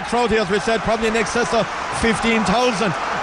big crowd here, as we said, probably in excess of 15,000.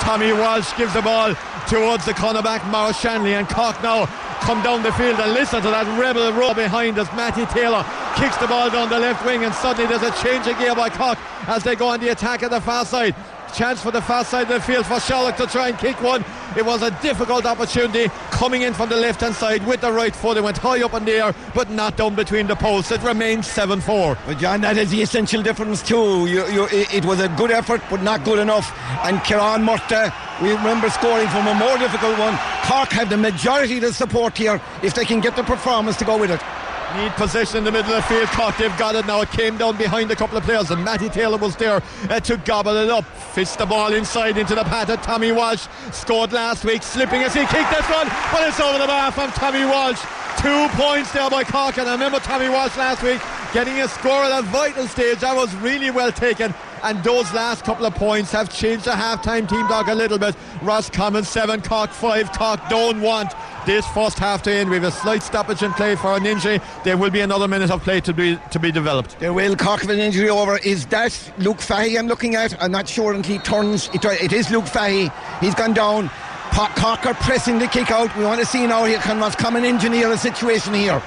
Tommy Walsh gives the ball towards the cornerback, Maurice Shanley, and Cork now come down the field and listen to that rebel roar behind us. Matty Taylor kicks the ball down the left wing, and suddenly there's a change of gear by Cork as they go on the attack at the far side. Chance for the far side of the field for Sherlock to try and kick one. It was a difficult opportunity coming in from the left hand side with the right foot. It went high up in the air, but not down between the posts. It remains 7 4. But John, that is the essential difference too. You, you, it was a good effort, but not good enough. And Kieran Murtagh, we remember scoring from a more difficult one. Cork have the majority of the support here if they can get the performance to go with it. Need possession in the middle of the field. Cork, they've got it now. It came down behind a couple of players, and Matty Taylor was there uh, to gobble it up. Fist the ball inside into the path of Tommy Walsh. Scored last week, slipping as he kicked this one, but it's over the bar from Tommy Walsh. Two points there by Cork, and I remember Tommy Walsh last week getting a score at a vital stage. That was really well taken and those last couple of points have changed the half-time team talk a little bit. Roscommon 7, Cork 5. Cork don't want this first half to end. We have a slight stoppage in play for an injury. There will be another minute of play to be to be developed. There will Cork have an injury over. Is that Luke Fahy I'm looking at? I'm not sure until he turns. It, it is Luke Fahy. He's gone down. Cork are pressing the kick out. We want to see now here can Roscommon engineer a situation here.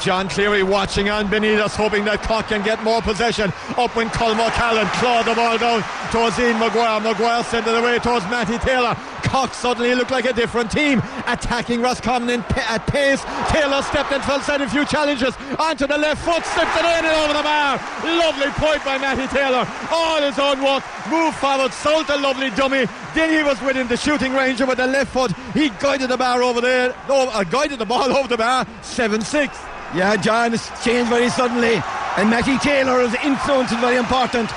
John Cleary watching on Benitez, hoping that Cork can get more possession. Up when Colm Callan clawed the ball down towards Ian Maguire. Maguire sent it away towards Matty Taylor. Cork suddenly looked like a different team, attacking Roscommon in, at pace. Taylor stepped in, fell side a few challenges onto the left foot, slipped it in and over the bar. Lovely point by Matty Taylor. All his own work, move forward, sold a lovely dummy. Then he was within the shooting range with the left foot. He guided the bar over there, no, uh, guided the ball over the bar, 7 6. Yeah, John, it's changed very suddenly. And Matty influence is very important.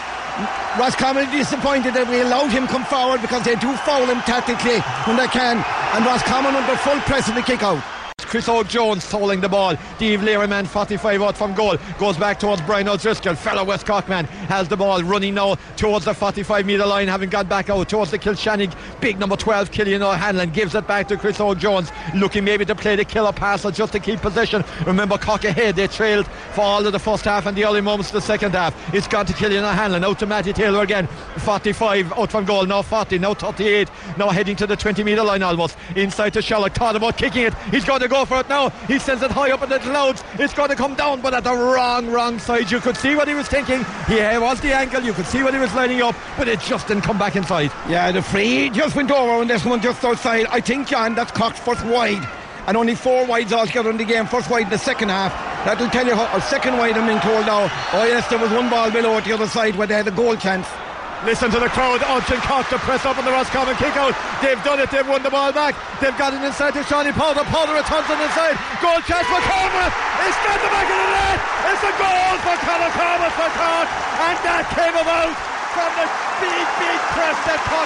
Roscommon is disappointed that we allowed him come forward because they do foul him tactically when they can. And Roscommon under full press in the kick out. Chris Óg Jones tolling the ball. Dave Learyman, 45 out from goal, goes back towards Brian O'Driscoll. Fellow West Cork man has the ball running now towards the 45 metre line, having got back out towards the Kilshannig. Big number 12, Killian O'Hanlon, gives it back to Chris Óg Jones, looking maybe to play the killer pass or just to keep possession. Remember, Cork ahead, they trailed for all of the first half and the early moments of the second half. It's gone to Killian O'Hanlon, out to Matty Taylor again. 45 out from goal, now 40, now 38, now heading to the 20 metre line almost. Inside to Sherlock, thought about kicking it. He's going to go for it now. He sends it high up in the clouds. It's going to come down, but at the wrong, wrong side. You could see what he was thinking. He was the ankle. You could see what he was lining up, but it just didn't come back inside. Yeah, the free just went over, and this one just outside. I think, John, that's Cork's first wide. And only four wides altogether in the game. First wide in the second half. That'll tell you how. second wide, I'm being told now. Oh, yes, there was one ball below at the other side where they had a goal chance. Listen to the crowd urging Cork to press up on the Roscommon kick out. They've done it. They've won the ball back. They've got it inside to Shawnee Powter. Powter returns it inside. Goal chance for Corbett. It's got the back of the net. It's a goal for Conor Corbett for Cork. And that came about from the big, big press that put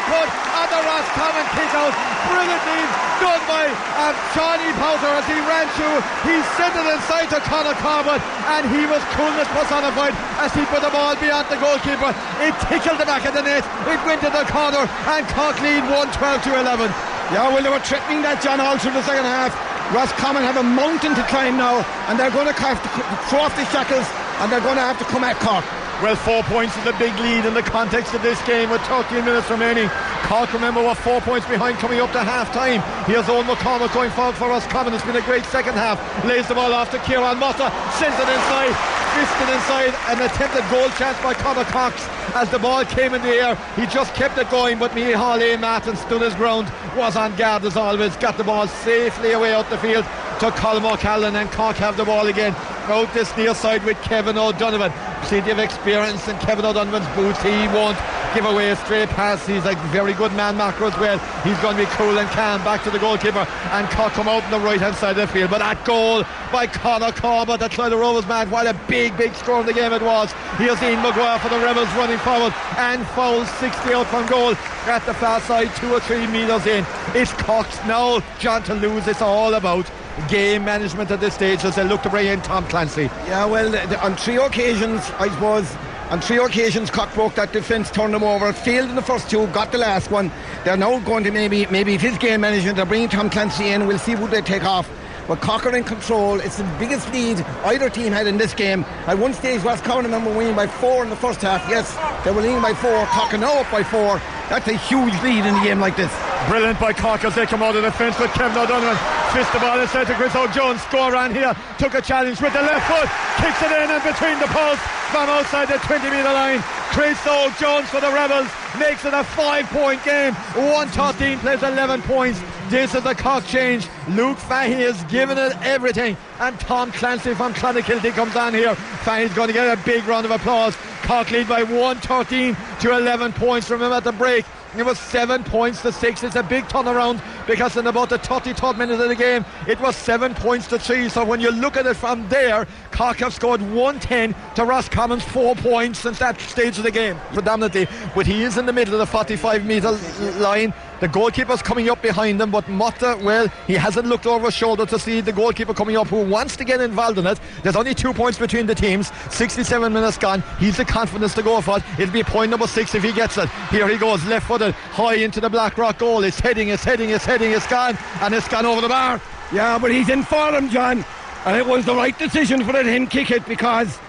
on the Roscommon kick out. Brilliantly done by um, Johnny Powter as he ran through. He sent it inside to Conor Corbett and he was coolness personified as he put the ball beyond the goalkeeper. It tickled the back of the net. It went to the corner and Cork lead 112 to 11. Yeah, well, they were threatening that John all through the second half. Roscommon have a mountain to climb now, and they're going to have to throw off the shackles, and they're going to have to come at Cork. Well, four points is a big lead in the context of this game with 13 minutes remaining. Cork, remember, were four points behind coming up to half time. Here's Owen McCormack going forward for Roscommon. It's been a great second half. Lays the ball off to Kieran Murtagh, sends it inside, fisted inside, an attempted goal chance by Conor Cox as the ball came in the air. He just kept it going, but Micheál Aodh Martin stood his ground, was on guard as always, got the ball safely away out the field to Colm O'Callaghan and Cork have the ball again out this near side with Kevin O'Donovan. Plenty of experience in Kevin O'Donovan's boots. He won't give away a straight pass. He's a very good man marker as well. He's going to be cool and calm. Back to the goalkeeper and Cork come out on the right hand side of the field. But that goal by Conor Corbett, the Clyda Rovers man, what a big, big score in the game it was. Here's Ian Maguire for the Rebels running forward and foul 60 out from goal at the far side, two or three metres in. It's Cork's now, John, to lose. It's all about game management at this stage as they look to bring in Tom Clancy. Yeah, well, on three occasions, I suppose. On three occasions, Cork broke that defence, turned them over, failed in the first two, got the last one. They're now going to maybe, maybe if his game management, they're bringing Tom Clancy in, we'll see who they take off. But Cocker in control. It's the biggest lead either team had in this game. At one stage, Roscommon were winning by four in the first half. Yes, they were leading by four. Cocker now up by four. That's a huge lead in a game like this. Brilliant by Cork as they come out of the fence with Kevin O'Donovan. Fist the ball inside to Chris Óg Jones. Score around here. Took a challenge with the left foot. Kicks it in and between the posts from outside the 20 metre line. Chris Óg Jones for the Rebels makes it a five point game. 113 plays 11 points. This is the cock change. Luke Fahy has given it everything. And Tom Clancy from Clonakilty comes on here. Fahy's going to get a big round of applause. Cork lead by 113 to 11 points. Remember at the break, it was seven points to six. It's a big turnaround because in about the 33rd minute of the game, it was seven points to three. So when you look at it from there, Cork have scored 110 to Ross Roscommon's four points since that stage of the game, predominantly. But he is in the middle of the 45 metre line. The goalkeeper's coming up behind him, but Murtagh, well, he hasn't looked over his shoulder to see the goalkeeper coming up who wants to get involved in it. There's only two points between the teams. 67 minutes gone. He's the confidence to go for it. It'll be point number six if he gets it. Here he goes, left footed, high into the Blackrock goal. It's heading, it's heading, it's heading, it's gone, and it's gone over the bar. Yeah, but he's in form, John. And it was the right decision for him to kick it because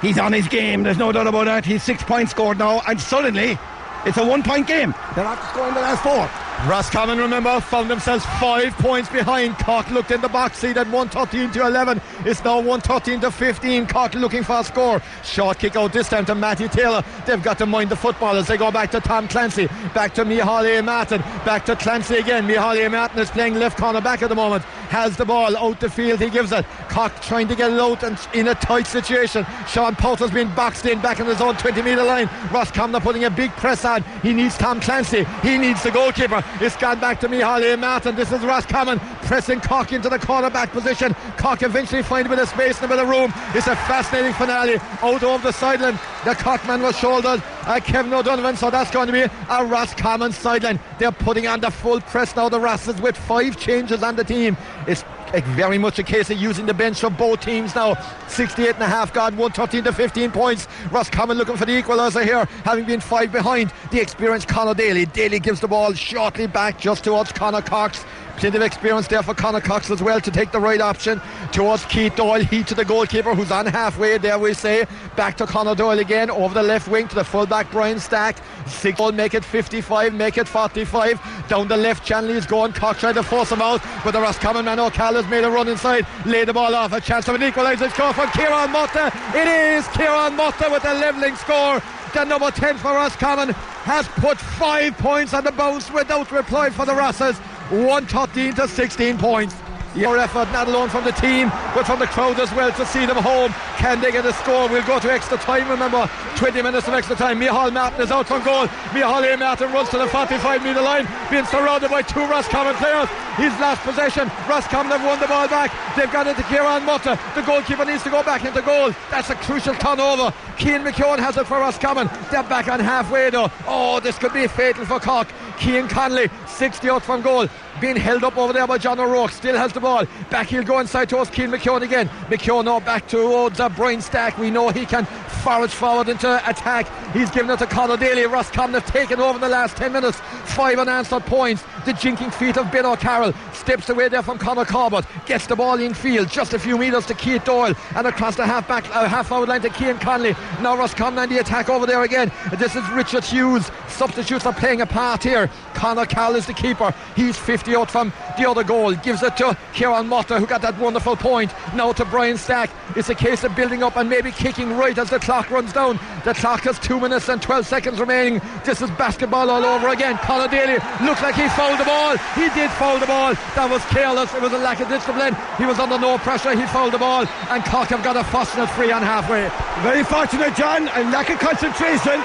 he's on his game. There's no doubt about that. He's six points scored now, and suddenly it's a one point game. They're not scoring the last four. Roscommon, remember, found themselves five points behind. Cork looked in the box seat at 113 to 11. It's now 113 to 15. Cork looking for a score. Short kick out this time to Matty Taylor. They've got to mind the football as they go back to Tom Clancy. Back to Micheál Aodh Martin. Back to Clancy again. Micheál Aodh Martin is playing left corner back at the moment. Has the ball out the field. He gives it. Cock trying to get it out and in a tight situation. Sean Powter's been boxed in back in his own 20 metre line. Ross Roscommon putting a big press on. He needs Tom Clancy. He needs the goalkeeper. It's gone back to Micheál Aodh Martin. This is Roscommon pressing Cork into the cornerback position. Cork eventually find a space in the middle of the room. It's a fascinating finale out over the sideline. The Cork man was shouldered. Uh, Kevin O'Donovan, so that's going to be a Roscommon sideline. They're putting on the full press now, the Rosses, with five changes on the team. It's very much a case of using the bench for both teams now. 68 and a half gone, 113 to 15 points. Roscommon looking for the equaliser here, having been five behind. The experienced Conor Daly. Daly gives the ball shortly back just towards Conor Cox. Plenty of experience there for Conor Cox as well to take the right option towards Keith Doyle. He to the goalkeeper who's on halfway there, we say. Back to Conor Doyle again over the left wing to the fullback Brian Stack. Six goal, make it 55, make it 45. Down the left channel he's going. Cox trying to force him out, but the Roscommon man O'Cal has made a run inside, laid the ball off. A chance of an equaliser score from Kieran Murtagh. It is Kieran Murtagh with a levelling score. The number 10 for Roscommon has put five points on the bounce without reply for the Rosses. 113 to 16 points. Your effort, not alone from the team, but from the crowd as well to see them home. Can they get a score? We'll go to extra time. Remember, 20 minutes of extra time. Micheál Martin is out from goal. Micheál Martin runs to the 45 metre line, being surrounded by two Roscommon players. He's lost possession. Roscommon have won the ball back. They've got it to Kieran Murtagh. The goalkeeper needs to go back into goal. That's a crucial turnover. Keane McKeown has it for Roscommon. They're back on halfway though. Oh, this could be fatal for Cork. Keane Conley, 60 out from goal being held up over there by John O'Rourke. Still has the ball. Back he'll go inside towards Keane McKeown again. McKeown now back towards uh, Brian Stack. We know he can forage forward into attack. He's given it to Conor Daly. Roscommon have taken over in the last 10 minutes. Five unanswered points. The jinking feet of Ben O'Carroll steps away there from Conor Corbett. Gets the ball in field. Just a few metres to Keith Doyle. And across the half back, uh, half forward line to Keane Conley. Now Roscommon and the attack over there again. This is Richard Hughes. Substitutes are playing a part here. Conor Carroll is the keeper. He's 50 out from the other goal. Gives it to Kieran Murtagh, who got that wonderful point. Now to Brian Stack. It's a case of building up and maybe kicking right as the clock runs down. The clock has two minutes and 12 seconds remaining. This is basketball all over again. Conor Daly looks like he fouled the ball. He did foul the ball. That was careless. It was a lack of discipline. He was under no pressure. He fouled the ball. And Cork have got a fortunate free on halfway. Very fortunate, John, and lack of concentration.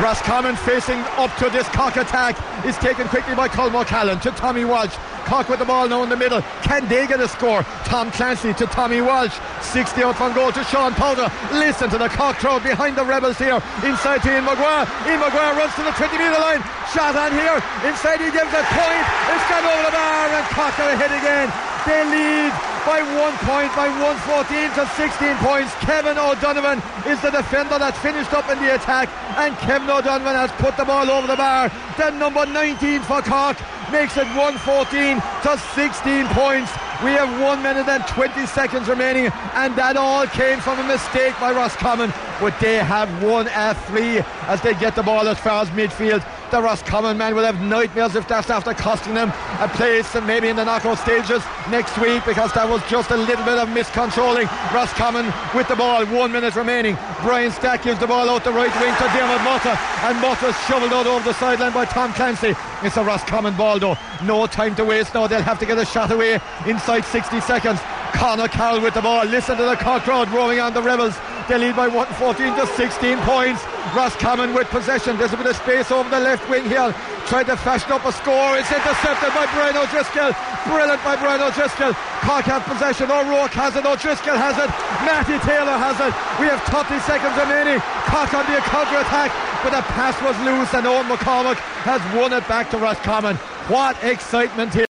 Roscommon facing up to this Cock attack is taken quickly by Colm Callan to Tommy Walsh. Cock with the ball now in the middle. Can they get a score? Tom Clancy to Tommy Walsh. 60 out from goal to Sean Powter. Listen to the Cork crowd behind the Rebels here. Inside to Ian Maguire. Ian Maguire runs to the 20 metre line. Shot on here. Inside he gives a point. It's gone over the bar and Cork are ahead again. They lead by one point, by 114 to 16 points. Kevin O'Donovan is the defender that finished up in the attack, and Kevin O'Donovan has put the ball over the bar. Then number 19 for Cork makes it 114 to 16 points. We have one minute and 20 seconds remaining, and that all came from a mistake by Ross Roscommon. But they have won a three as they get the ball as far as midfield. The Roscommon man will have nightmares if that's after costing them a place and maybe in the knockout stages next week because that was just a little bit of miscontrolling. Roscommon with the ball, one minute remaining. Brian Stack gives the ball out the right wing to Dermot Murtagh, and Murtagh's shoveled out over the sideline by Tom Clancy. It's a Roscommon ball though. No time to waste now. They'll have to get a shot away inside 60 seconds. Conor Carroll with the ball. Listen to the Cork crowd roaring on the Rebels. They lead by 114 to 16 points. Roscommon with possession. There's a bit of space over the left wing here. Tried to fashion up a score. It's intercepted by Brian O'Driscoll. Brilliant by Brian O'Driscoll. Cork have possession. O'Rourke has it. O'Driscoll has it. Matty Taylor has it. We have 30 seconds remaining. Cork on the counter attack. But the pass was loose and Owen McCormack has won it back to Roscommon. What excitement here.